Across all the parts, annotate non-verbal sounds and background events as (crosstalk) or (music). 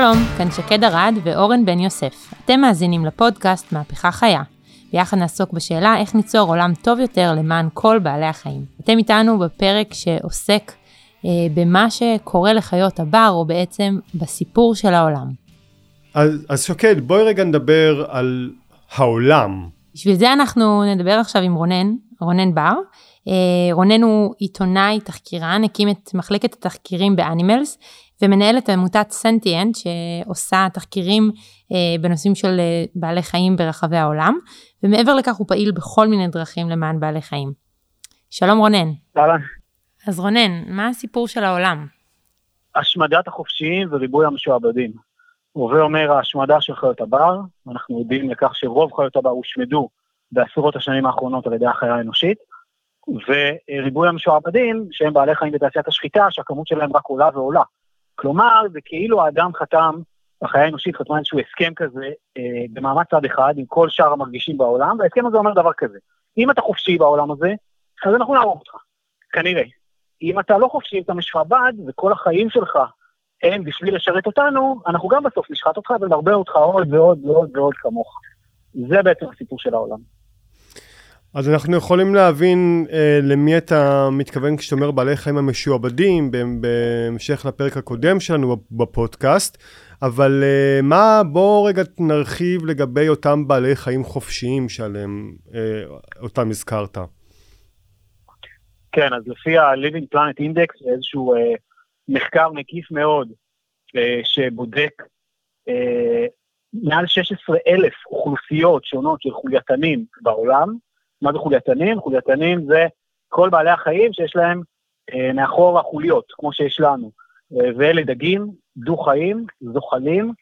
שלום, כאן שקד ארד ואורן בן יוסף. אתם מאזינים לפודקאסט מהפכה חיה. ביחד נעסוק בשאלה איך ניצור עולם טוב יותר למען כל בעלי החיים. אתם איתנו בפרק שעוסק אה, במה שקורה לחיות הבר, או בעצם בסיפור של העולם. אז, אז שקד, בואי רגע נדבר על העולם. בשביל זה אנחנו נדבר עכשיו עם רונן, רונן בר. אה, רונן הוא עיתונאי, תחקירן, הקים את מחלקת התחקירים באנימלס, ומנהל את עמותת סנטיאנט שעושה תחקירים אה, בנושאים של אה, בעלי חיים ברחבי העולם, ומעבר לכך הוא פעיל בכל מיני דרכים למען בעלי חיים. שלום רונן. אהלן. אז רונן, מה הסיפור של העולם? השמדת החופשיים וריבוי המשועבדים. הווה אומר ההשמדה של חיות הבר, אנחנו יודעים לכך שרוב חיות הבר הושמדו בעשרות השנים האחרונות על ידי החיה האנושית, וריבוי המשועבדים, שהם בעלי חיים בתעשיית השחיטה, שהכמות שלהם רק עולה ועולה. כלומר, זה כאילו האדם חתם, החיה האנושית חתמה איזשהו הסכם כזה אה, במעמד צד אחד עם כל שאר המרגישים בעולם, וההסכם הזה אומר דבר כזה, אם אתה חופשי בעולם הזה, אז אנחנו נהרוג אותך, כנראה. אם אתה לא חופשי, אתה משועבד, וכל החיים שלך הם בשביל לשרת אותנו, אנחנו גם בסוף נשחט אותך ונרבה אותך עוד ועוד ועוד ועוד כמוך. זה בעצם הסיפור של העולם. אז אנחנו יכולים להבין אה, למי אתה מתכוון כשאתה אומר בעלי חיים המשועבדים, בהמשך לפרק הקודם שלנו בפודקאסט, אבל אה, מה, בוא רגע נרחיב לגבי אותם בעלי חיים חופשיים שעליהם, אה, אותם הזכרת. כן, אז לפי ה-Living Planet Index, זה איזשהו אה, מחקר מקיף מאוד, אה, שבודק אה, מעל 16 אלף אוכלוסיות שונות של חולייתנים בעולם, מה זה חולייתנים? חולייתנים זה כל בעלי החיים שיש להם אה, מאחור החוליות, כמו שיש לנו. אה, ואלה דגים, דו-חיים, זוחלים,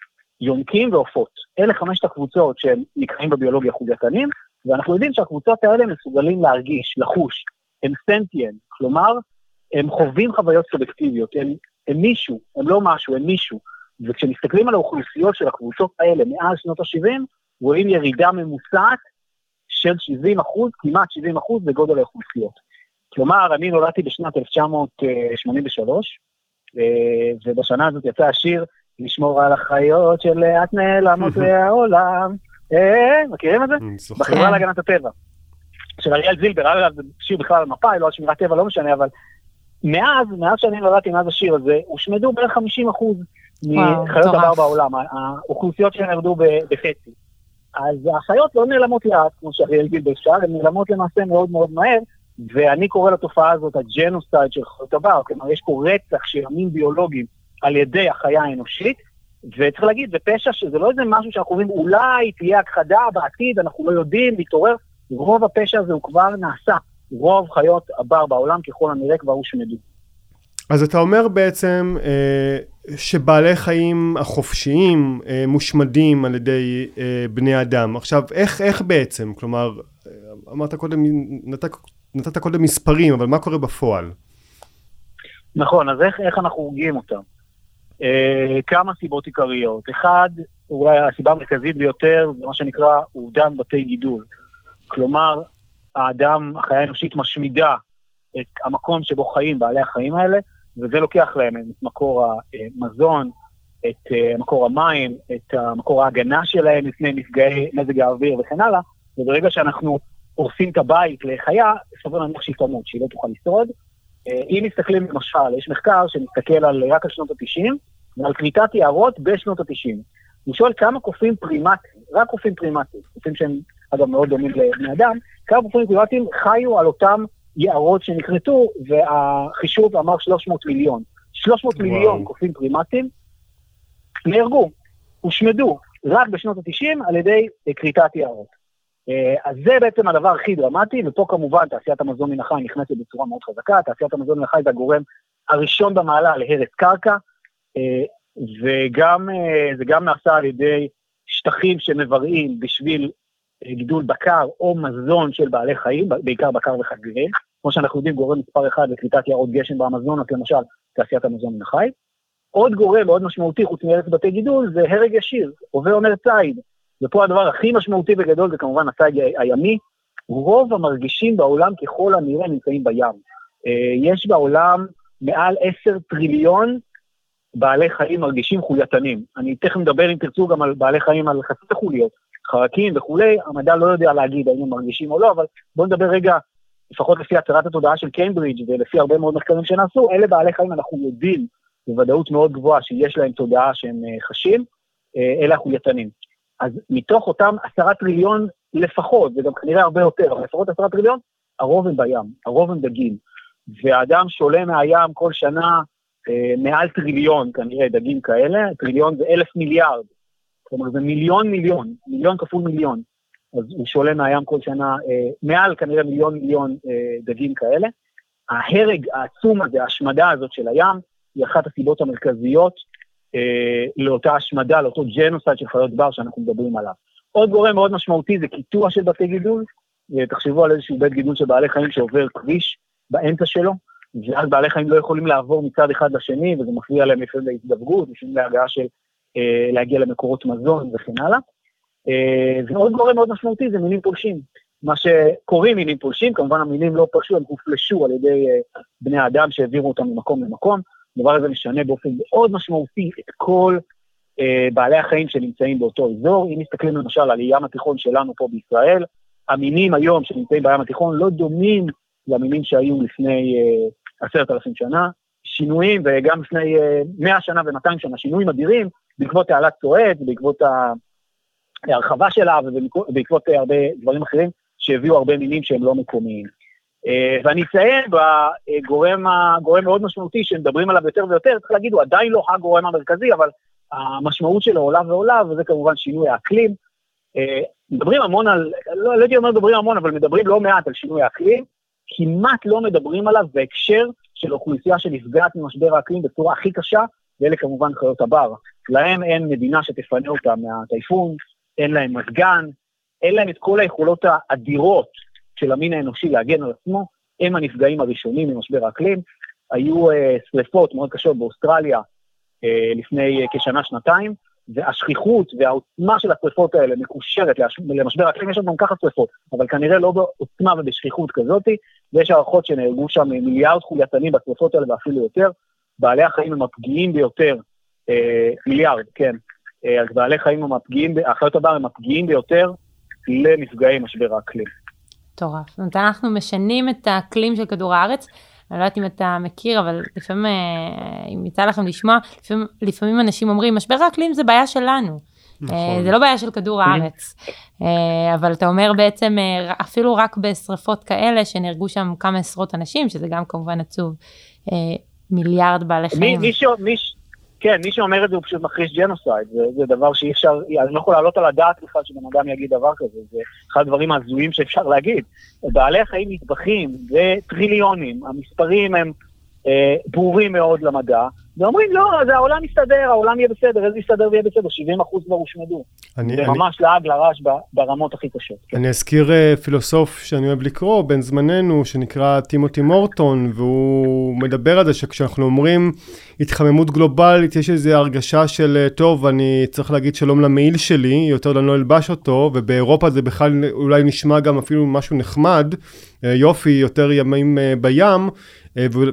יונקים ועופות. אלה חמשת הקבוצות שהם נקראים בביולוגיה חולייתנים, ואנחנו יודעים שהקבוצות האלה מסוגלים להרגיש, לחוש, הם סנטיאן, כלומר, הם חווים חוויות סלקטיביות, הם, הם מישהו, הם לא משהו, הם מישהו. וכשמסתכלים על האוכלוסיות של הקבוצות האלה מאז שנות ה-70, רואים ירידה ממוצעת של 70 אחוז, כמעט 70 אחוז בגודל האוכלוסיות. כלומר, אני נולדתי בשנת 1983, אה, ובשנה הזאת יצא השיר לשמור על החיות שלאט נעלמות (laughs) מהעולם. אה, מכירים את זה? בחברה להגנת הטבע. של אריאל זילבר, זה שיר בכלל על מפאי, לא על שמירת טבע, לא משנה, אבל מאז, מאז שאני נולדתי, מאז השיר הזה, הושמדו בערך 50 אחוז מחיות הבר בעולם, האוכלוסיות שלהם ירדו בחצי. אז החיות לא נעלמות לאט, כמו שאריאל גיל אפשר, הן נעלמות למעשה מאוד מאוד מהר, ואני קורא לתופעה הזאת הג'נוסייד של חיות הבר, כלומר יש פה רצח של ימים ביולוגיים על ידי החיה האנושית, וצריך להגיד, זה פשע שזה לא איזה משהו שאנחנו אומרים, אולי תהיה הכחדה בעתיד, אנחנו לא יודעים, להתעורר, רוב הפשע הזה הוא כבר נעשה, רוב חיות הבר בעולם ככל הנראה כבר הושמדו. אז אתה אומר בעצם אה, שבעלי חיים החופשיים אה, מושמדים על ידי אה, בני אדם. עכשיו, איך, איך בעצם? כלומר, אה, אמרת קודם, נת, נתת קודם מספרים, אבל מה קורה בפועל? נכון, אז איך, איך אנחנו הורגים אותם? אה, כמה סיבות עיקריות. אחד, אולי הסיבה המרכזית ביותר, זה מה שנקרא אובדן בתי גידול. כלומר, האדם, החיה האנושית משמידה את המקום שבו חיים בעלי החיים האלה, וזה לוקח להם את מקור המזון, את אה, מקור המים, את מקור ההגנה שלהם לפני מפגעי מזג האוויר וכן הלאה, וברגע שאנחנו הורסים את הבית לחיה, סביר להניח שהיא תמות, שהיא לא תוכל לשרוד. אה, אם מסתכלים למשל, יש מחקר שמסתכל על, רק על שנות ה-90, ועל כריתת יערות בשנות ה-90. הוא שואל כמה קופים פרימטיים, רק קופים פרימטיים, קופים שהם אגב מאוד דומים לבני אדם, כמה קופים פרימטיים חיו על אותם יערות שנכרתו, והחישוב אמר 300 מיליון. 300 וואו. מיליון קופים פרימטיים נהרגו, הושמדו רק בשנות ה-90 על ידי כריתת יערות. אה, אז זה בעצם הדבר הכי דרמטי, ופה כמובן תעשיית המזון מן החי נכנסת בצורה מאוד חזקה, תעשיית המזון מן החי זה הגורם הראשון במעלה להרס קרקע, אה, וגם, אה, זה גם נעשה על ידי שטחים שמבראים בשביל גידול בקר או מזון של בעלי חיים, בעיקר בקר וחזירים, כמו שאנחנו יודעים גורם מספר אחד לקליטת יערות גשם באמזונות, למשל תעשיית המזון מן החי. עוד גורם מאוד משמעותי חוץ מארץ בתי גידול זה הרג ישיר, הווה אומר ציד, ופה הדבר הכי משמעותי וגדול זה כמובן הציד הימי, רוב המרגישים בעולם ככל הנראה נמצאים בים. אה, יש בעולם מעל עשר טריליון בעלי חיים מרגישים חולייתנים. אני תכף מדבר, אם תרצו, גם על בעלי חיים על חצי חוליות, חרקים וכולי, המדע לא יודע להגיד האם הם מרגישים או לא, אבל בואו נדבר רגע, לפחות לפי הצהרת התודעה של קיימברידג' ולפי הרבה מאוד מחקרים שנעשו, אלה בעלי חיים אנחנו יודעים בוודאות מאוד גבוהה שיש להם תודעה שהם חשים, אלה החולייתנים. אז מתוך אותם עשרה טריליון לפחות, וגם כנראה הרבה יותר, אבל לפחות עשרה טריליון, הרוב הם בים, הרוב הם דגים. והאדם שולה מהים כל שנה אה, מעל טריליון כנראה דגים כאלה, טריליון זה אלף מיליארד, כלומר זה מיליון מיליון, מיליון כפול מיליון. אז הוא שולה מהים כל שנה אה, מעל כנראה מיליון מיליון אה, דגים כאלה. ההרג העצום הזה, ההשמדה הזאת של הים, היא אחת הסיבות המרכזיות אה, לאותה השמדה, לאותו ג'נוסייד של חיות בר שאנחנו מדברים עליו. עוד גורם מאוד משמעותי זה קיטוע של בתי גידול, אה, תחשבו על איזשהו בית גידול של בעלי חיים שעובר כביש באמצע שלו, ואז בעלי חיים לא יכולים לעבור מצד אחד לשני, וזה מפריע להם לפעמים להזדווגות, לפעמים להגעה של להגיע למקורות מזון וכן הלאה. אה, ועוד גורם מאוד משמעותי זה מינים פולשים. מה שקוראים מינים פולשים, כמובן המינים לא פלשו, הם הופלשו על ידי אה, בני אדם שהעבירו אותם ממקום למקום. הדבר הזה משנה באופן מאוד משמעותי את כל אה, בעלי החיים שנמצאים באותו אזור. אם מסתכלים למשל על ים התיכון שלנו פה בישראל, המינים היום שנמצאים בים התיכון לא דומים למינים שהיו לפני אה, עשרת אה, אלפים שנה. שינויים, וגם לפני אה, מאה שנה ומאתיים שנה, שינויים אדירים, בעקבות תעלת סואץ, בעקבות ההרחבה שלה ובעקבות אה, הרבה דברים אחרים שהביאו הרבה מינים שהם לא מקומיים. אה, ואני אציין בגורם מאוד משמעותי שמדברים עליו יותר ויותר, צריך להגיד, הוא עדיין לא הגורם המרכזי, אבל המשמעות שלו עולה ועולה, וזה כמובן שינוי האקלים. אה, מדברים המון על, לא, לא הייתי אומר מדברים המון, אבל מדברים לא מעט על שינוי האקלים, כמעט לא מדברים עליו בהקשר של אוכלוסייה שנפגעת ממשבר האקלים בצורה הכי קשה, ואלה כמובן חיות הבר. להם אין מדינה שתפנה אותם מהטייפון, אין להם מזגן, אין להם את כל היכולות האדירות של המין האנושי להגן על עצמו, הם הנפגעים הראשונים ממשבר האקלים. היו uh, שריפות מאוד קשות באוסטרליה uh, לפני uh, כשנה-שנתיים, והשכיחות והעוצמה של השריפות האלה מקושרת למשבר האקלים, יש לנו גם ככה שריפות, אבל כנראה לא בעוצמה ובשכיחות כזאת, ויש הערכות שנהרגו שם מיליארד חולייתנים בשריפות האלה ואפילו יותר. בעלי החיים הם הפגיעים ביותר, אה, מיליארד, כן. אה, אז בעלי חיים הם הפגיעים, החיות הבר הם הפגיעים ביותר למפגעי משבר האקלים. מטורף. זאת אומרת, אנחנו משנים את האקלים של כדור הארץ. אני לא יודעת אם אתה מכיר, אבל לפעמים, אה, אם יצא לכם לשמוע, לפעמים, לפעמים אנשים אומרים, משבר האקלים זה בעיה שלנו. נכון. זה לא בעיה של כדור הארץ. אבל אתה אומר בעצם, אפילו רק בשרפות כאלה, שנהרגו שם כמה עשרות אנשים, שזה גם כמובן עצוב, מיליארד בעלי חיים. מי, מי, מי, כן, מי שאומר את זה הוא פשוט מכחיש ג'נוסייד, זה, זה דבר שאי אפשר, אני לא יכול להעלות על הדעת בכלל שבן אדם יגיד דבר כזה, זה אחד הדברים ההזויים שאפשר להגיד. בעלי החיים נטבחים, זה טריליונים, המספרים הם ברורים מאוד למדע, ואומרים, לא, זה העולם יסתדר, העולם יהיה בסדר, איזה יסתדר ויהיה בסדר, 70 אחוז כבר הושמדו. זה אני, ממש לעג לרש ברמות הכי קשות. כן. אני אזכיר uh, פילוסוף שאני אוהב לקרוא, בן זמננו, שנקרא טימותי מורטון, והוא מדבר על זה שכשאנחנו אומרים התחממות גלובלית, יש איזו הרגשה של, אה, טוב, אני צריך להגיד שלום למעיל שלי, יותר אני לא אלבש אותו, ובאירופה זה בכלל אולי נשמע גם אפילו משהו נחמד, יופי, יותר ימים בים,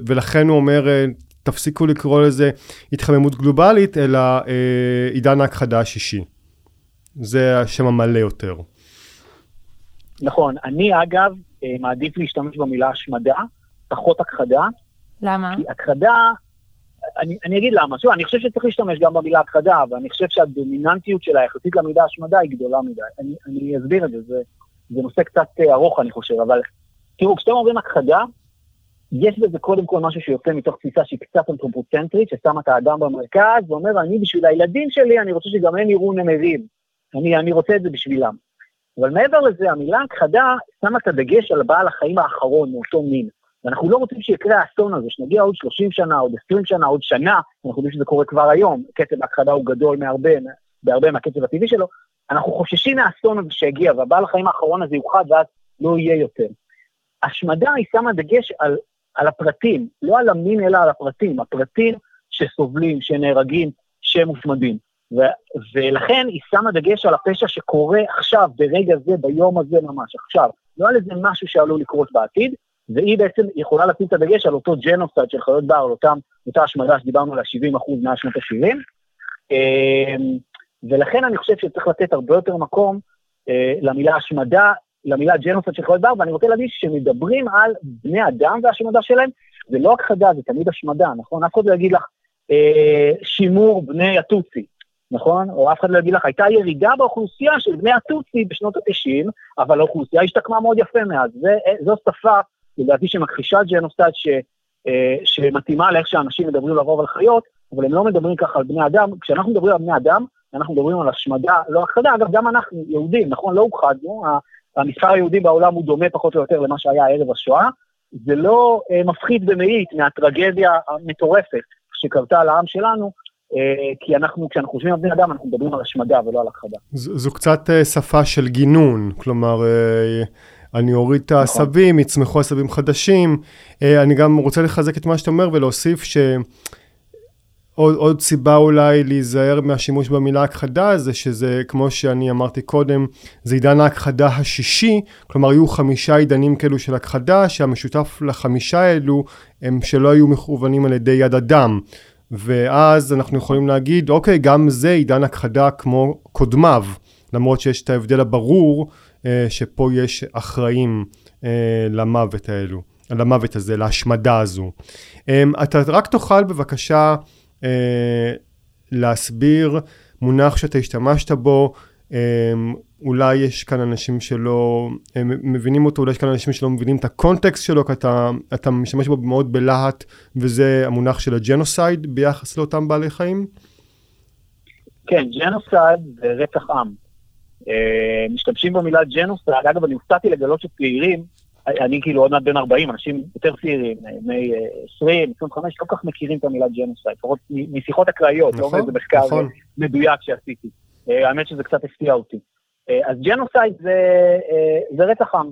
ולכן הוא אומר, uh, תפסיקו לקרוא לזה התחממות גלובלית, אלא אה, עידן ההכחדה השישי. זה השם המלא יותר. נכון. אני אגב אה, מעדיף להשתמש במילה השמדה, פחות הכחדה. למה? כי הכחדה, אני, אני אגיד למה. שוב, אני חושב שצריך להשתמש גם במילה הכחדה, אבל אני חושב שהדומיננטיות שלה יחסית למילה השמדה היא גדולה מדי. אני, אני אסביר את זה, זה, זה נושא קצת אה, ארוך אני חושב, אבל תראו, כשאתם אומרים הכחדה, יש בזה קודם כל משהו שיוצא מתוך תפיסה שהיא קצת אנתרופוצנטרית, ששמה את האדם במרכז, ואומר, אני בשביל הילדים שלי, אני רוצה שגם הם יראו נמרים. אני, אני רוצה את זה בשבילם. אבל מעבר לזה, המילה הכחדה שמה את הדגש על בעל החיים האחרון מאותו מין. ואנחנו לא רוצים שיקרה האסון הזה, שנגיע עוד 30 שנה, עוד 20 שנה, עוד שנה, אנחנו יודעים שזה קורה כבר היום, קצב ההכחדה הוא גדול מהרבה, בהרבה מהקצב הטבעי שלו, אנחנו חוששים מהאסון הזה שיגיע, והבעל החיים האחרון הזה יוכחד ואז לא יהיה יותר. השמדה היא שמה דגש על על הפרטים, לא על המין אלא על הפרטים, הפרטים שסובלים, שנהרגים, שמושמדים. ו- ולכן היא שמה דגש על הפשע שקורה עכשיו, ברגע זה, ביום הזה ממש, עכשיו. לא על איזה משהו שעלול לקרות בעתיד, והיא בעצם יכולה לשים את הדגש על אותו ג'נוסייד של חיות בר, על אותם, אותה השמדה שדיברנו על ה-70 אחוז מאז שנות ה-70. אמ, ולכן אני חושב שצריך לתת הרבה יותר מקום אה, למילה השמדה, למילה genocide של חיות בר, ואני רוצה להגיד שמדברים על בני אדם והשמדה שלהם, זה לא הכחדה, זה תמיד השמדה, נכון? אף אחד לא יגיד לך אה, שימור בני הטוצי, נכון? או אף אחד לא יגיד לך, הייתה ירידה באוכלוסייה של בני הטוצי בשנות ה-90, אבל האוכלוסייה השתקמה מאוד יפה מאז. זה, זו שפה, לדעתי, שמכחישה genocide ש, אה, שמתאימה לאיך שאנשים מדברים לרוב על חיות, אבל הם לא מדברים ככה על בני אדם. כשאנחנו מדברים על בני אדם, אנחנו מדברים על השמדה, לא הכחדה, אגב, גם אנחנו יהודים, נכון? לא הוכחדנו, המספר היהודי בעולם הוא דומה פחות או יותר למה שהיה ערב השואה. זה לא אה, מפחית במאית מהטרגדיה המטורפת שקרתה לעם שלנו, אה, כי אנחנו, כשאנחנו חושבים על בני אדם, אנחנו מדברים על השמדה ולא על הכחדה. זו, זו קצת אה, שפה של גינון, כלומר, אני אוריד את נכון. העשבים, יצמחו עשבים חדשים. אני גם רוצה לחזק את מה שאתה אומר ולהוסיף ש... עוד, עוד סיבה אולי להיזהר מהשימוש במילה הכחדה זה שזה כמו שאני אמרתי קודם זה עידן ההכחדה השישי כלומר היו חמישה עידנים כאלו של הכחדה שהמשותף לחמישה האלו הם שלא היו מכוונים על ידי יד אדם. ואז אנחנו יכולים להגיד אוקיי גם זה עידן הכחדה כמו קודמיו למרות שיש את ההבדל הברור אה, שפה יש אחראים אה, למוות האלו למוות הזה להשמדה הזו. אה, אתה רק תוכל בבקשה אה, להסביר מונח שאתה השתמשת בו, אה, אולי יש כאן אנשים שלא אה, מבינים אותו, אולי יש כאן אנשים שלא מבינים את הקונטקסט שלו, כי אתה, אתה משתמש בו מאוד בלהט, וזה המונח של הג'נוסייד ביחס לאותם בעלי חיים? כן, genocide זה רצח עם. משתמשים במילה genocide, אגב, אני הופתעתי לגלות שצעירים, אני כאילו עוד מעט בן 40, אנשים יותר צעירים, בני 20, 25, לא כל כך מכירים את המילה genocide, לפחות משיחות אקראיות, לא מאיזה מחקר נכון. מדויק שעשיתי. אה, האמת שזה קצת הפתיע אותי. אה, אז genocide זה, אה, זה רצח עם.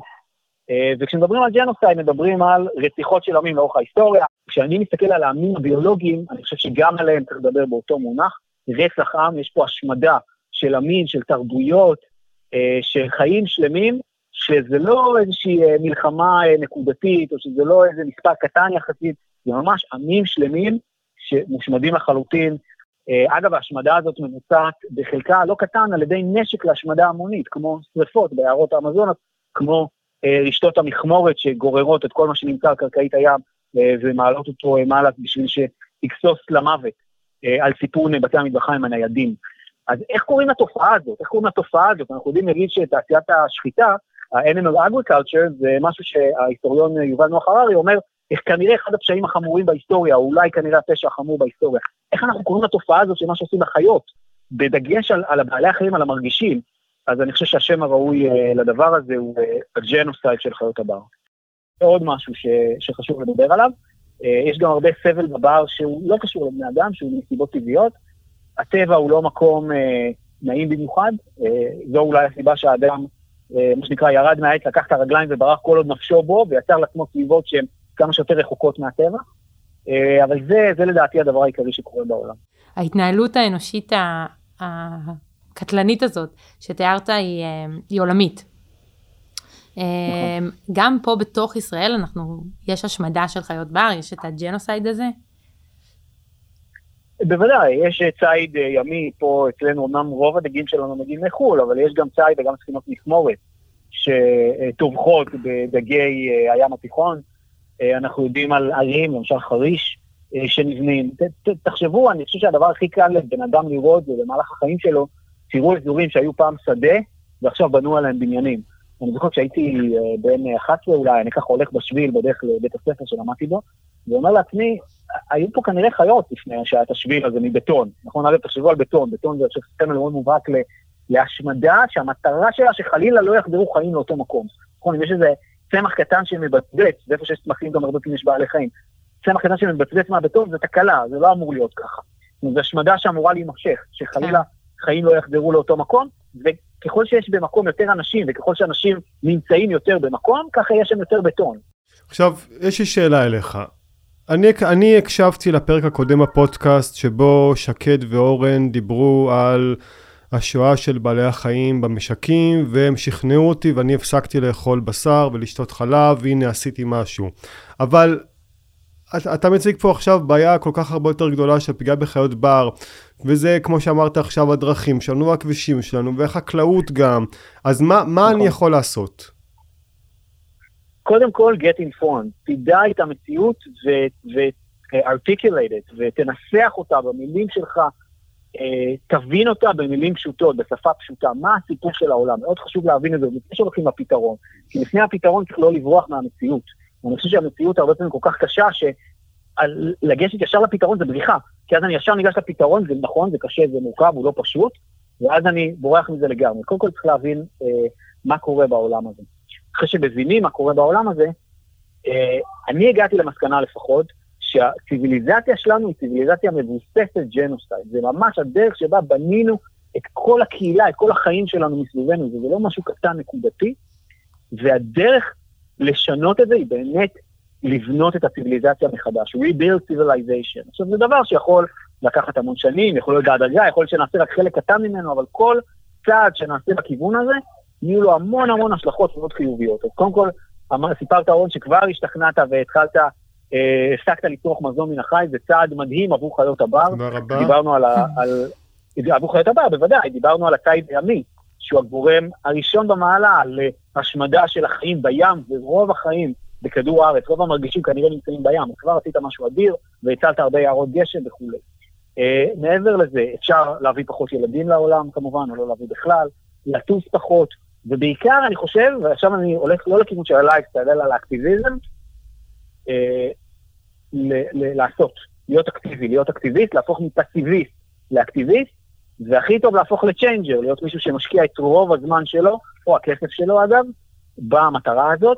וכשמדברים על genocide מדברים על רציחות של עמים לאורך ההיסטוריה. כשאני מסתכל על העמים הביולוגיים, אני חושב שגם עליהם צריך לדבר באותו מונח. רצח עם, יש פה השמדה של עמים, של תרבויות, של חיים שלמים, שזה לא איזושהי אה, מלחמה אה, נקודתית, או שזה לא איזה מספר קטן יחסית, זה ממש עמים שלמים שמושמדים לחלוטין. אה, אגב, ההשמדה הזאת מבוצעת בחלקה לא קטן על ידי נשק להשמדה המונית, כמו שרפות ביערות האמזונות, כמו רשתות המכמורת שגוררות את כל מה שנמצא על קרקעית הים ומעלות אותו מעלה בשביל שיגסוס למוות על סיפון בתי המטבחיים הניידים. אז איך קוראים לתופעה הזאת? איך קוראים לתופעה הזאת? אנחנו יודעים להגיד שתעשיית השחיטה ה-Animal Agriculture זה משהו שההיסטוריון יובל נוח הררי אומר, כנראה אחד הפשעים החמורים בהיסטוריה, או אולי כנראה הפשע החמור בהיסטוריה. איך אנחנו קוראים לתופעה הזאת של מה שעושים לחיות, בדגש על, על הבעלי החיים, על המרגישים. אז אני חושב שהשם הראוי uh, לדבר הזה הוא uh, הג'נוסייד של חיות הבר. עוד משהו ש, שחשוב לדבר עליו, uh, יש גם הרבה סבל בבר שהוא לא קשור לבני אדם, שהוא מסיבות טבעיות. הטבע הוא לא מקום נעים במיוחד, זו אולי הסיבה שהאדם אה, מה שנקרא, ירד מהעץ, לקח את הרגליים וברח כל עוד נפשו בו, ויצר לעצמו סביבות שהן כמה שיותר רחוקות מהטבע. אה, אבל זה, זה לדעתי הדבר העיקרי שקורה בעולם. ההתנהלות האנושית הקטלנית הזאת שתיארת היא, אה, היא עולמית. נכון. גם פה בתוך ישראל אנחנו, יש השמדה של חיות בר, יש את הג'נוסייד הזה. בוודאי, יש ציד אה, ימי פה אצלנו, אמנם רוב הדגים שלנו מגיעים מחו"ל, אבל יש גם ציד וגם ספינות מכמורת שטובחות בדגי אה, הים התיכון. אה, אנחנו יודעים על ערים, למשל חריש, שנבנים. ת, ת, תחשבו, אני חושב שהדבר הכי קל לבן אדם לראות זה במהלך החיים שלו, תראו אזורים שהיו פעם שדה ועכשיו בנו עליהם בניינים. אני זוכר כשהייתי בן 11 אולי, אני ככה הולך בשביל בדרך לבית הספר שלמדתי בו, ואומר לעצמי, היו פה כנראה חיות לפני שהיה את השביל הזה מבטון. נכון, אגב, תחשבו על בטון, בטון זה עכשיו סמל מאוד מובהק להשמדה, שהמטרה שלה שחלילה לא יחזרו חיים לאותו מקום. נכון, אם יש איזה צמח קטן שמבצבץ, ואיפה שיש צמחים גם הרבה פעמים יש בעלי חיים, צמח קטן שמבצבץ מהבטון זה תקלה, זה לא אמור להיות ככה. זו השמדה שאמורה להימשך, שחלילה כן. חיים לא יחזרו לאותו מקום, וככל שיש במקום יותר אנשים, וככל שאנשים נמצאים יותר במקום, ככה יש שם יותר בטון. עכשיו, יש לי שאלה אליך. אני, אני הקשבתי לפרק הקודם בפודקאסט שבו שקד ואורן דיברו על השואה של בעלי החיים במשקים, והם שכנעו אותי ואני הפסקתי לאכול בשר ולשתות חלב, והנה עשיתי משהו. אבל אתה מציג פה עכשיו בעיה כל כך הרבה יותר גדולה של פגיעה בחיות בר, וזה כמו שאמרת עכשיו הדרכים שלנו, הכבישים שלנו, והחקלאות גם, אז מה, מה נכון. אני יכול לעשות? קודם כל, get informed, תדע את המציאות ו-articulate it, ותנסח אותה במילים שלך, אה, תבין אותה במילים פשוטות, בשפה פשוטה, מה הסיפור של העולם, מאוד חשוב להבין את זה, לפני שהולכים לפתרון, כי לפני הפתרון צריך לא לברוח מהמציאות. אני חושב שהמציאות הרבה פעמים כל כך קשה, שלגשת ישר לפתרון זה בריחה, כי אז אני ישר ניגש לפתרון, זה נכון, זה קשה, זה מורכב, הוא לא פשוט, ואז אני בורח מזה לגמרי. קודם כל צריך להבין אה, מה קורה בעולם הזה. אחרי שמבינים מה קורה בעולם הזה, אה, אני הגעתי למסקנה לפחות, שהציוויליזציה שלנו היא ציוויליזציה מבוססת ג'נוסייד. זה ממש הדרך שבה בנינו את כל הקהילה, את כל החיים שלנו מסביבנו, זה לא משהו קטן נקודתי, והדרך לשנות את זה היא באמת לבנות את הציוויליזציה מחדש, rebuild civilization. עכשיו זה דבר שיכול לקחת המון שנים, יכול להיות בהדרגה, יכול להיות שנעשה רק חלק קטן ממנו, אבל כל צעד שנעשה בכיוון הזה, יהיו לו המון המון השלכות מאוד חיוביות. אז קודם כל, סיפרת רון שכבר השתכנעת והתחלת, אה, הפסקת לצרוך מזון מן החי, זה צעד מדהים עבור חיות הבר. תודה רבה. דיברנו על, ה, על, עבור חיות הבר, בוודאי, דיברנו על הציד הימי, שהוא הגורם הראשון במעלה להשמדה של החיים בים, ורוב החיים בכדור הארץ, רוב המרגישים כנראה נמצאים בים, כבר עשית משהו אדיר והצלת הרבה יערות גשם וכולי. Uh, מעבר לזה, אפשר להביא פחות ילדים לעולם כמובן, או לא להביא בכלל, לטוס פחות, ובעיקר אני חושב, ועכשיו אני הולך לא לכיוון של הלייפסטייל, אלא לאקטיביזם, uh, לעשות, להיות אקטיבי, להיות אקטיביסט, להפוך מפסיביסט לאקטיביסט, והכי טוב להפוך לצ'יינג'ר, להיות מישהו שמשקיע את רוב הזמן שלו, או הכסף שלו אגב, במטרה הזאת,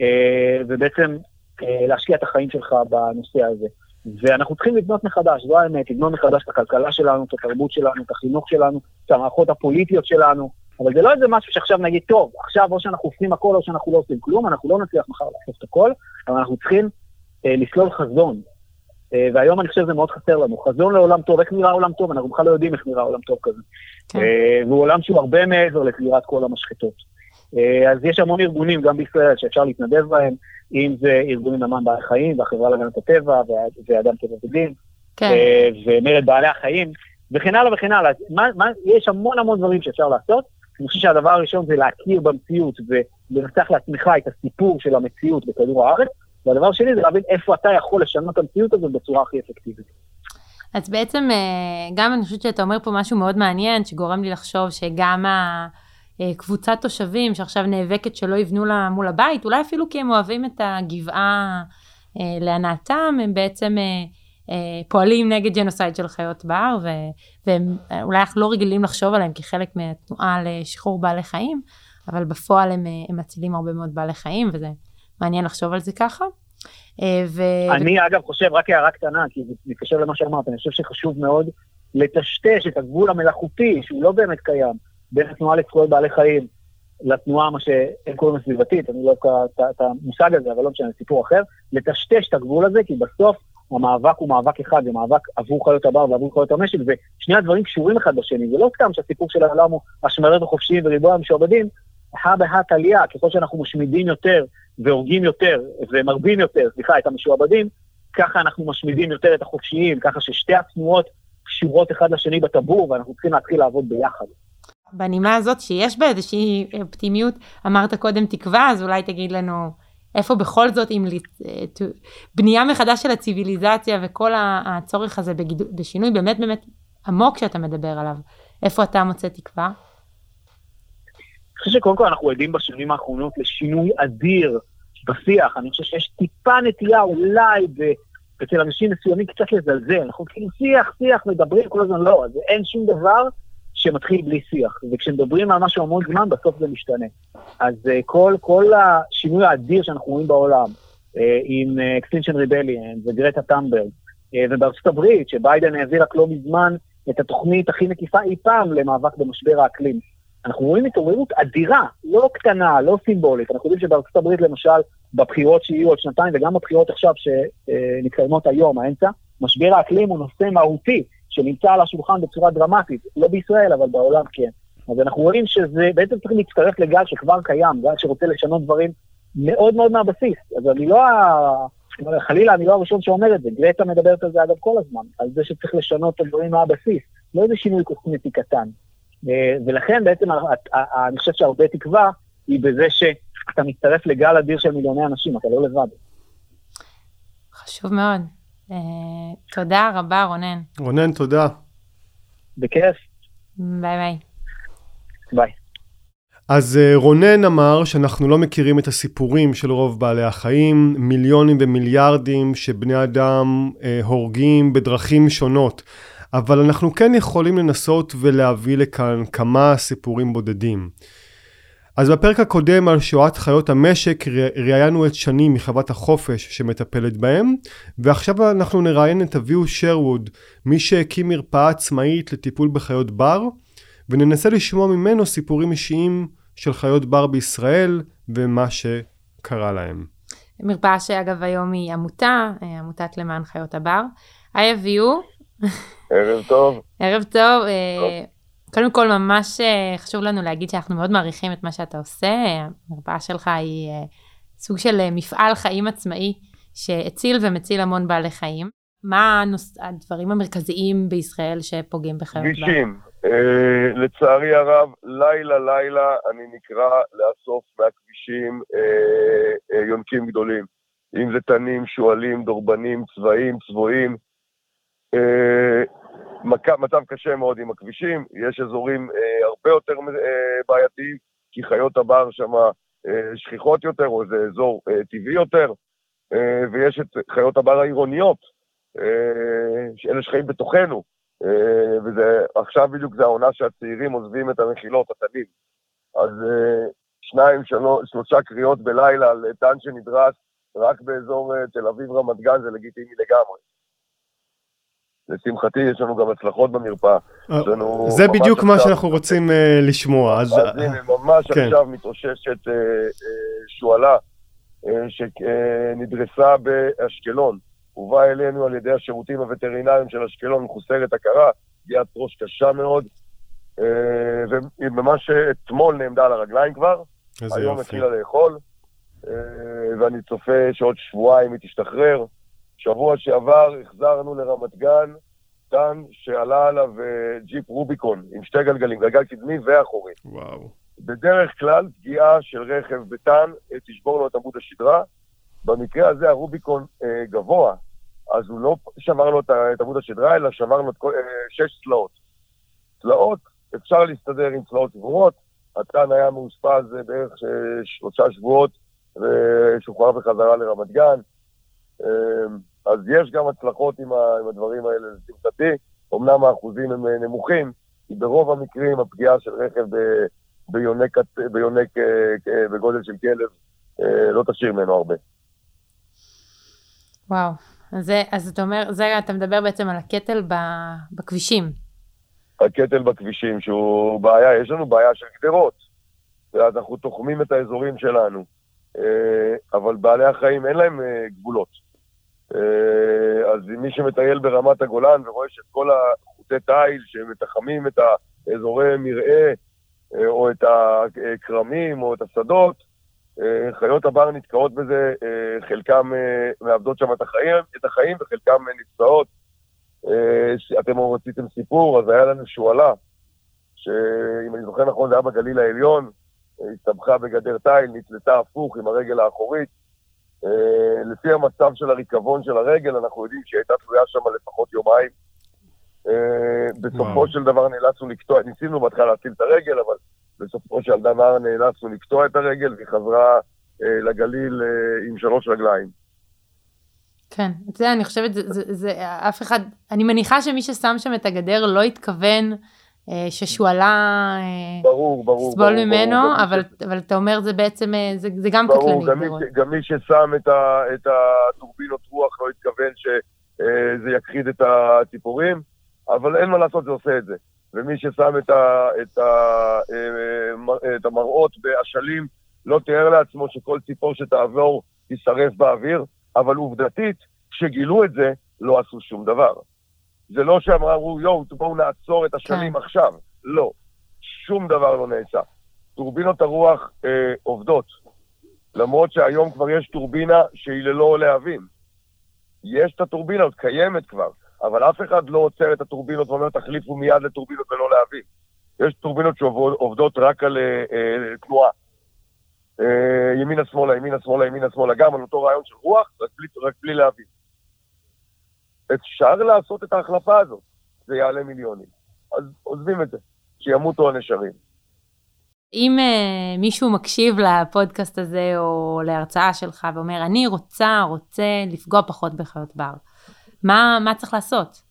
אה, ובעצם אה, להשקיע את החיים שלך בנושא הזה. ואנחנו צריכים לבנות מחדש, זו האמת, לבנות מחדש את הכלכלה שלנו, את התרבות שלנו, את החינוך שלנו, את המערכות הפוליטיות שלנו, אבל זה לא איזה משהו שעכשיו נגיד, טוב, עכשיו או שאנחנו עושים הכל או שאנחנו לא עושים כלום, אנחנו לא נצליח מחר לעשות את הכל, אבל אנחנו צריכים אה, לסלול חזון. אה, והיום אני חושב שזה מאוד חסר לנו. חזון לעולם טוב, איך נראה עולם טוב? אנחנו בכלל לא יודעים איך נראה עולם טוב כזה. כן. אה, והוא עולם שהוא הרבה מעבר לסגירת כל המשחטות. אה, אז יש המון ארגונים, גם בישראל, שאפשר להתנדב בהם, אם זה ארגונים למען בעלי חיים, והחברה להגנת הטבע, ואדם טבע ודין, כן. אה, ומרד בעלי החיים, וכן הלאה וכן הלאה. מה, מה, יש המון המון דברים שאפשר לעשות. אני חושב שהדבר הראשון זה להכיר במציאות ולנצח לעצמך את הסיפור של המציאות בכדור הארץ, והדבר שני זה להבין איפה אתה יכול לשנות את המציאות הזאת בצורה הכי אפקטיבית. אז בעצם אה, גם אני חושבת שאתה אומר פה משהו מאוד מעניין, שגורם לי לחשוב שגם ה... אה, תושבים שעכשיו נאבקת שלא יבנו לה מול הבית, אולי אפילו כי הם אוהבים את הגבעה אה, להנאתם, הם בעצם פועלים נגד ג'נוסייד של חיות בר, ו, והם אולי אנחנו לא רגילים לחשוב עליהם כחלק מהתנועה לשחרור בעלי חיים, אבל בפועל הם, הם מצילים הרבה מאוד בעלי חיים, וזה מעניין לחשוב על זה ככה. ו... אני ו... אגב חושב, רק הערה קטנה, כי זה מתקשר למה שאמרת, אני חושב שחשוב מאוד לטשטש את הגבול המלאכותי, שהוא לא באמת קיים. בין התנועה לזכויות בעלי חיים לתנועה, מה שהם קוראים לסביבתית, אני לא אוהב את המושג הזה, אבל לא משנה, סיפור אחר, לטשטש את הגבול הזה, כי בסוף המאבק הוא מאבק אחד, זה מאבק עבור חיות הבר ועבור חיות המשק, ושני הדברים קשורים אחד בשני, זה לא סתם שהסיפור של העולם הוא השמרת החופשיים וריבוי המשועבדים, הא בהא תליא, ככל שאנחנו משמידים יותר והורגים יותר ומרבים יותר, סליחה, את המשועבדים, ככה אנחנו משמידים יותר את החופשיים, ככה ששתי התנועות קשורות אחד לשני בטבור, ואנחנו צריכים להתחיל לעבוד ביחד. בנימה הזאת שיש בה איזושהי אופטימיות, אמרת קודם תקווה, אז אולי תגיד לנו איפה בכל זאת עם בנייה מחדש של הציוויליזציה וכל הצורך הזה בגידול, בשינוי באמת באמת עמוק שאתה מדבר עליו, איפה אתה מוצא תקווה? אני חושב שקודם כל אנחנו עדים בשנים האחרונות לשינוי אדיר בשיח, אני חושב שיש טיפה נטייה אולי. אצל אנשים מסוימים קצת לזלזל, אנחנו כאילו שיח, שיח, מדברים כל הזמן, לא, אז אין שום דבר שמתחיל בלי שיח, וכשמדברים על משהו המון זמן, בסוף זה משתנה. אז uh, כל, כל השינוי האדיר שאנחנו רואים בעולם, uh, עם Extinction Rebellion וגרטה תונברג, ובארצות הברית, שביידן העביר רק לא מזמן את התוכנית הכי מקיפה אי פעם למאבק במשבר האקלים. אנחנו רואים התעוררות אדירה, לא קטנה, לא סימבולית. אנחנו יודעים שבארצות הברית, למשל, בבחירות שיהיו עוד שנתיים, וגם בבחירות עכשיו שמתקיימות היום, האמצע, משבר האקלים הוא נושא מהותי שנמצא על השולחן בצורה דרמטית, לא בישראל, אבל בעולם כן. אז אנחנו רואים שזה בעצם צריך להצטרף לגל שכבר קיים, גל שרוצה לשנות דברים מאוד מאוד מהבסיס. אז אני לא, חלילה, אני לא הראשון שאומר את זה, גרטה מדברת על זה אגב כל הזמן, על זה שצריך לשנות את הדברים מהבסיס, לא איזה שינוי קוסמטי קטן. אה, ולכן בעצם אני חושב שהרבה תקווה היא בזה שאתה מצטרף לגל אדיר של מיליוני אנשים, אתה לא לבד. חשוב מאוד. אה, תודה רבה, רונן. רונן, תודה. בכיף. ביי ביי. ביי. אז אה, רונן אמר שאנחנו לא מכירים את הסיפורים של רוב בעלי החיים, מיליונים ומיליארדים שבני אדם אה, הורגים בדרכים שונות, אבל אנחנו כן יכולים לנסות ולהביא לכאן כמה סיפורים בודדים. אז בפרק הקודם על שואת חיות המשק ראיינו את שני מחוות החופש שמטפלת בהם ועכשיו אנחנו נראיין את אביהו שרווד מי שהקים מרפאה עצמאית לטיפול בחיות בר וננסה לשמוע ממנו סיפורים אישיים של חיות בר בישראל ומה שקרה להם. מרפאה שאגב היום היא עמותה, אה, עמותת למען חיות הבר. היי אביהו. ערב טוב. ערב טוב. אה, טוב. קודם כל ממש אה, חשוב לנו להגיד שאנחנו מאוד מעריכים את מה שאתה עושה. המרפאה שלך היא סוג של מפעל חיים עצמאי שהציל ומציל המון בעלי חיים. מה הנוס... הדברים המרכזיים בישראל שפוגעים בחיות בר? כבישים. אה, לצערי הרב, לילה לילה אני נקרא לאסוף מהכבישים אה, אה, יונקים גדולים. אם זה תנים, שועלים, דורבנים, צבעים, צבועים. אה, מצב קשה מאוד עם הכבישים, יש אזורים אה, הרבה יותר אה, בעייתיים, כי חיות הבר שם אה, שכיחות יותר, או זה אזור אה, טבעי יותר, אה, ויש את חיות הבר העירוניות, אה, אלה שחיים בתוכנו, אה, ועכשיו בדיוק זה העונה שהצעירים עוזבים את המחילות, התנים. אז אה, שניים, שלוש, שלושה קריאות בלילה על טן שנדרס רק באזור תל אביב רמת גן זה לגיטימי לגמרי. לשמחתי יש לנו גם הצלחות במרפאה. זה בדיוק מה שאנחנו רוצים לשמוע. אז הנה, ממש כן. עכשיו מתאוששת שועלה שנדרסה באשקלון. הובא אלינו על ידי השירותים הווטרינריים של אשקלון מחוסרת הכרה, פגיעת ראש קשה מאוד, אה, וממש אתמול נעמדה על הרגליים כבר, היום התחילה לאכול, אה, ואני צופה שעוד שבועיים היא תשתחרר. שבוע שעבר החזרנו לרמת גן טן שעלה עליו אה, ג'יפ רוביקון עם שתי גלגלים, גלגל קדמי ואחורי. וואו. בדרך כלל פגיעה של רכב בטן תשבור לו את עמוד השדרה, במקרה הזה הרוביקון אה, גבוה, אז הוא לא שבר לו את עמוד השדרה, אלא שבר לו את כל, אה, שש צלעות. צלעות, אפשר להסתדר עם צלעות שבורות, הטן היה מאושפז אה, בערך שלושה שבועות ושוחרר בחזרה לרמת גן. אה, אז יש גם הצלחות עם, ה, עם הדברים האלה, לשמחתי. אמנם האחוזים הם אה, נמוכים, כי ברוב המקרים הפגיעה של רכב ביונק, ביונק בגודל של כלב לא תשאיר ממנו הרבה. וואו, זה, אז אתה אומר, זה, אתה מדבר בעצם על הקטל ב, בכבישים. הקטל בכבישים, שהוא בעיה, יש לנו בעיה של גדרות. ואז אנחנו תוחמים את האזורים שלנו. אה, אבל בעלי החיים אין להם אה, גבולות. אה, אז מי שמטייל ברמת הגולן ורואה שאת כל החוטי תיל שמתחמים את האזורי מרעה, או את הכרמים, או את השדות, אה, חיות הבר נתקעות בזה, אה, חלקם אה, מאבדות שם את החיים, את החיים וחלקם נפצעות. אתם רציתם סיפור, אז היה לנו שועלה, שאם אני זוכר נכון זה היה בגליל העליון, הסתבכה בגדר תיל, נתלתה הפוך עם הרגל האחורית. לפי המצב של הריקבון של הרגל, אנחנו יודעים שהיא הייתה תלויה שם לפחות יומיים. בסופו של דבר נאלצנו לקטוע, ניסינו בהתחלה להציל את הרגל, אבל בסופו של דבר נאלצנו לקטוע את הרגל והיא חזרה אה, לגליל אה, עם שלוש רגליים. כן, את זה אני חושבת, זה, זה, זה, אף אחד, אני מניחה שמי ששם שם את הגדר לא התכוון אה, ששועלה אה, ברור, ברור, סבול ברור, ממנו, ברור, אבל, ש... אבל אתה אומר זה בעצם, אה, זה, זה גם ברור, קטלני. גם, מי, גם מי ששם את, ה, את הטורבינות רוח לא התכוון שזה אה, יכחיד את הציפורים, אבל אין מה לעשות, זה עושה את זה. ומי ששם את, ה, את, ה, אה, את המראות באשלים לא תיאר לעצמו שכל ציפור שתעבור תישרף באוויר, אבל עובדתית, כשגילו את זה, לא עשו שום דבר. זה לא שאמרו, יואו, בואו נעצור את השנים כן. עכשיו. לא, שום דבר לא נעשה. טורבינות הרוח אה, עובדות, למרות שהיום כבר יש טורבינה שהיא ללא להבים. יש את הטורבינה, עוד קיימת כבר, אבל אף אחד לא עוצר את הטורבינות ואומר, תחליפו מיד לטורבינות ולא להבים. יש טורבינות שעובדות רק על אה, אה, תנועה. אה, ימינה שמאלה, ימינה שמאלה, ימינה שמאלה, גם על אותו רעיון של רוח, רק בלי, רק בלי להבין. אפשר לעשות את ההחלפה הזאת, זה יעלה מיליונים. אז עוזבים את זה, שימותו הנשרים. אם uh, מישהו מקשיב לפודקאסט הזה או להרצאה שלך ואומר, אני רוצה, רוצה לפגוע פחות בחיות בר, מה, מה צריך לעשות?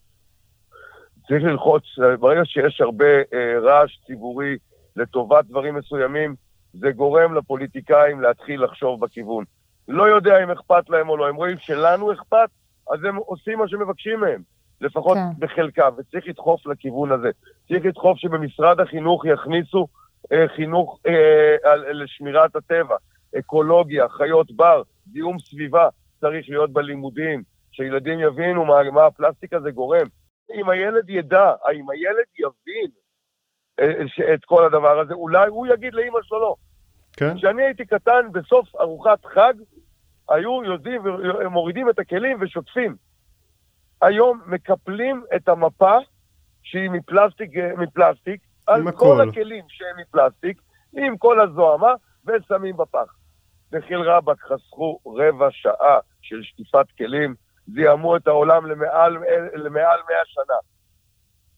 צריך ללחוץ, ברגע שיש הרבה אה, רעש ציבורי לטובת דברים מסוימים, זה גורם לפוליטיקאים להתחיל לחשוב בכיוון. לא יודע אם אכפת להם או לא, הם רואים שלנו אכפת, אז הם עושים מה שמבקשים מהם, לפחות כן. בחלקם, וצריך לדחוף לכיוון הזה. צריך לדחוף שבמשרד החינוך יכניסו אה, חינוך אה, על, לשמירת הטבע, אקולוגיה, חיות בר, זיהום סביבה, צריך להיות בלימודים, שילדים יבינו מה, מה הפלסטיק הזה גורם. אם הילד ידע, אם הילד יבין אה, את כל הדבר הזה, אולי הוא יגיד לאימא שלו לא. כן? כשאני הייתי קטן, בסוף ארוחת חג, היו יודעים ומורידים את הכלים ושוטפים. היום מקפלים את המפה שהיא מפלסטיק, אה, מפלסטיק על עם כל הכל. הכלים שהם מפלסטיק, עם כל הזוהמה, ושמים בפח. בחיל רבאק חסכו רבע שעה של שטיפת כלים, זיהמו את העולם למעל, למעל 100 שנה.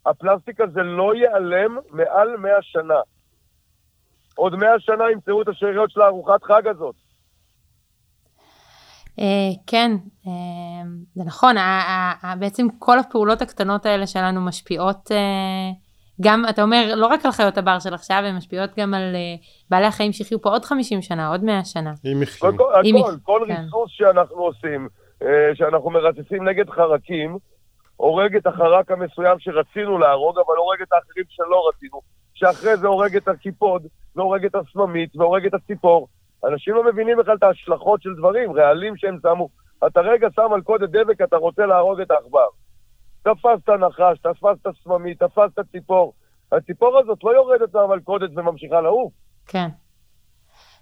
הפלסטיק הזה לא ייעלם מעל 100 שנה. עוד 100 שנה ימצאו את השאריות של הארוחת חג הזאת. אה, כן, אה, זה נכון, בעצם כל הפעולות הקטנות האלה שלנו משפיעות אה, גם, אתה אומר, לא רק על חיות הבר של עכשיו, הן משפיעות גם על בעלי החיים שיחיו פה עוד 50 שנה, עוד 100 שנה. אם יחיו. הכל, אם הכל, היא- כל כן. ריסוס שאנחנו עושים, שאנחנו מרססים נגד חרקים, הורג את החרק המסוים שרצינו להרוג, אבל הורג את האחרים שלא רצינו, שאחרי זה הורג את הקיפוד, והורג את הסממית, והורג את הציפור. אנשים לא מבינים בכלל את ההשלכות של דברים, רעלים שהם שמו. אתה רגע שם מלכודת דבק, אתה רוצה להרוג את העכבר. תפסת נחש, תפסת סממית, תפסת ציפור. הציפור הזאת לא יורדת מהמלכודת וממשיכה לעוף. כן.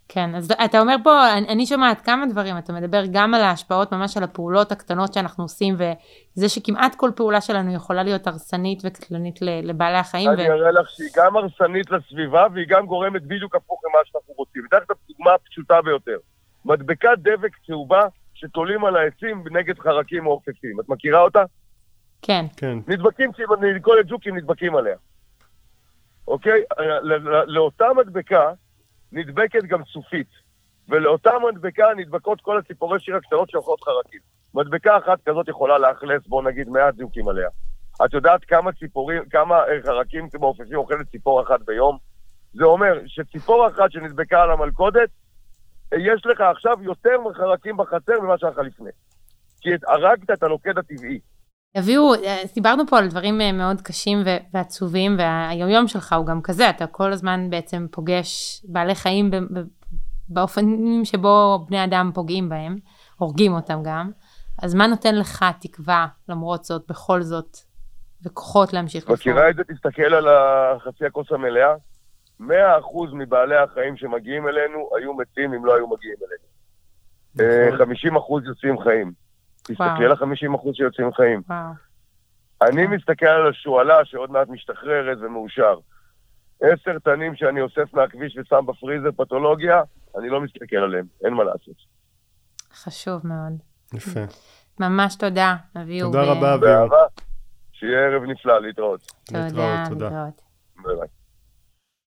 כן, אז אתה אומר פה, אני, אני שומעת כמה דברים, אתה מדבר גם על ההשפעות ממש על הפעולות הקטנות שאנחנו עושים, וזה שכמעט כל פעולה שלנו יכולה להיות הרסנית וקטלנית לבעלי החיים. אני אראה לך שהיא גם הרסנית לסביבה והיא גם גורמת בדיוק הפוך ממה שאנחנו רוצים. אתן לך את הדוגמה הפשוטה ביותר. מדבקת דבק צהובה שתולים על העצים נגד חרקים מעופפים. את מכירה אותה? כן, כן. נדבקים, כל הג'וקים נדבקים עליה. אוקיי? לאותה מדבקה נדבקת גם צופית. ולאותה מדבקה נדבקות כל הציפורי שיר הקטנות שאוכלות חרקים. מדבקה אחת כזאת יכולה לאכלס, בוא נגיד, 100 ג'וקים עליה. את יודעת כמה ציפורים, כמה אה, חרקים מעופפים אוכלת ציפור אחת ביום? זה אומר שציפור אחת שנדבקה על המלכודת, אה, יש לך עכשיו יותר חרקים בחצר ממה שהיה לך לפני. כי הרגת את הלוכד הטבעי. הביאו, אה, דיברנו פה על דברים אה, מאוד קשים ועצובים, והיומיום שלך הוא גם כזה, אתה כל הזמן בעצם פוגש בעלי חיים באופנים שבו בני אדם פוגעים בהם, הורגים אותם גם, אז מה נותן לך תקווה, למרות זאת, בכל זאת, וכוחות להמשיך מכירה את זה? תסתכל על החצי הכוס המלאה. 100% מבעלי החיים שמגיעים אלינו היו מתים אם לא היו מגיעים אלינו. נכון. אה, 50% יוצאים חיים. תסתכל על ה-50% שיוצאים חיים. וואו, אני מסתכל על השועלה שעוד מעט משתחררת ומאושר. עשר תנים שאני אוסף מהכביש ושם בפריזר פתולוגיה, אני לא מסתכל עליהם, אין מה לעשות. חשוב מאוד. יפה. ממש תודה, אביהו. תודה רבה, אביהו. שיהיה ערב נפלא, להתראות. תודה, להתראות, תודה. להתראות. ביי ביי.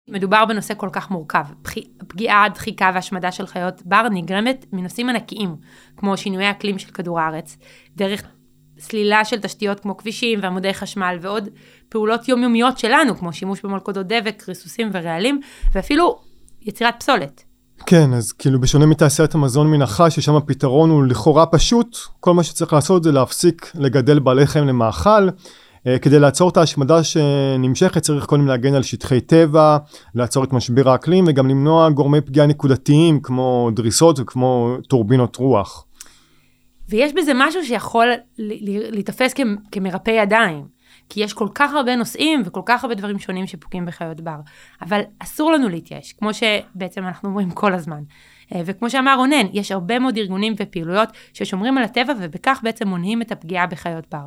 מדובר בנושא כל כך מורכב. פגיעה, דחיקה והשמדה של חיות בר נגרמת מנושאים ענקיים, כמו שינויי אקלים של כדור הארץ, דרך סלילה של תשתיות כמו כבישים ועמודי חשמל ועוד פעולות יומיומיות שלנו, כמו שימוש במלכודות דבק, ריסוסים ורעלים, ואפילו יצירת פסולת. כן, אז כאילו בשונה מתעשיית המזון מן החי, ששם הפתרון הוא לכאורה פשוט, כל מה שצריך לעשות זה להפסיק לגדל בעלי חיים למאכל. אה, כדי לעצור את ההשמדה שנמשכת צריך קודם להגן על שטחי טבע, לעצור את משבר האקלים וגם למנוע גורמי פגיעה נקודתיים כמו דריסות וכמו טורבינות רוח. ויש בזה משהו שיכול להיתפס כמרפא ידיים. כי יש כל כך הרבה נושאים וכל כך הרבה דברים שונים שפוגעים בחיות בר. אבל אסור לנו להתייאש, כמו שבעצם אנחנו אומרים כל הזמן. אה, וכמו שאמר רונן, יש הרבה מאוד ארגונים ופעילויות ששומרים על הטבע ובכך בעצם מונעים את הפגיעה בחיות בר.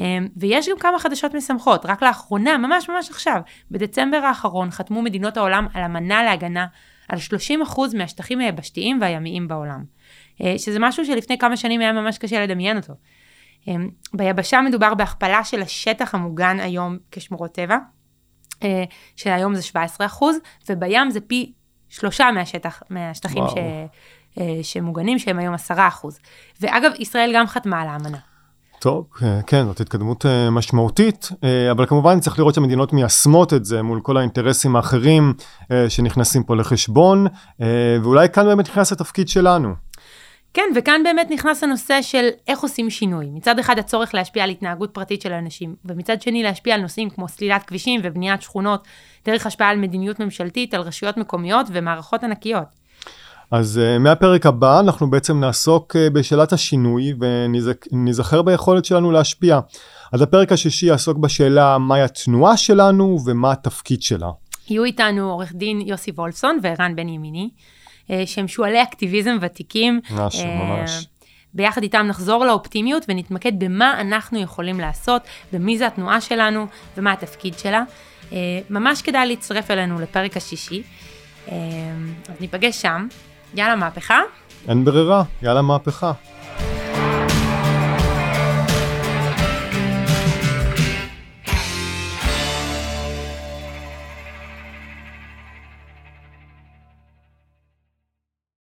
אה, ויש גם כמה חדשות משמחות, רק לאחרונה, ממש ממש עכשיו, בדצמבר האחרון חתמו מדינות העולם על אמנה להגנה על 30% מהשטחים היבשתיים והימיים בעולם. אה, שזה משהו שלפני כמה שנים היה ממש קשה לדמיין אותו. ביבשה מדובר בהכפלה של השטח המוגן היום כשמורות טבע, שהיום זה 17%, ובים זה פי שלושה מהשטח, מהשטחים ש, אה, שמוגנים, שהם היום עשרה אחוז. ואגב, ישראל גם חתמה על האמנה. טוב, אה, כן, זאת התקדמות אה, משמעותית, אבל כמובן צריך לראות שהמדינות מיישמות את זה מול כל האינטרסים האחרים שנכנסים פה לחשבון, ואולי כאן באמת נכנס התפקיד שלנו. כן, וכאן באמת נכנס הנושא של איך עושים שינוי. מצד אחד הצורך להשפיע על התנהגות פרטית של אנשים, ומצד שני להשפיע על נושאים כמו סלילת כבישים ובניית שכונות, דרך השפעה על מדיניות ממשלתית, על רשויות מקומיות ומערכות ענקיות. אז uh, מהפרק הבא אנחנו בעצם נעסוק uh, בשאלת השינוי ונזכר ביכולת שלנו להשפיע. אז הפרק השישי יעסוק בשאלה מהי התנועה שלנו ומה התפקיד שלה. יהיו איתנו עורך דין יוסי וולפסון וערן בן ימיני. אה, שהם שועלי אקטיביזם ותיקים. משהו, אה, ממש. ביחד איתם נחזור לאופטימיות ונתמקד במה אנחנו יכולים לעשות, במי זה התנועה שלנו ומה התפקיד שלה. אה, ממש כדאי להצטרף אלינו לפרק השישי. אז ניפגש שם. יאללה מהפכה. אין ברירה, יאללה מהפכה.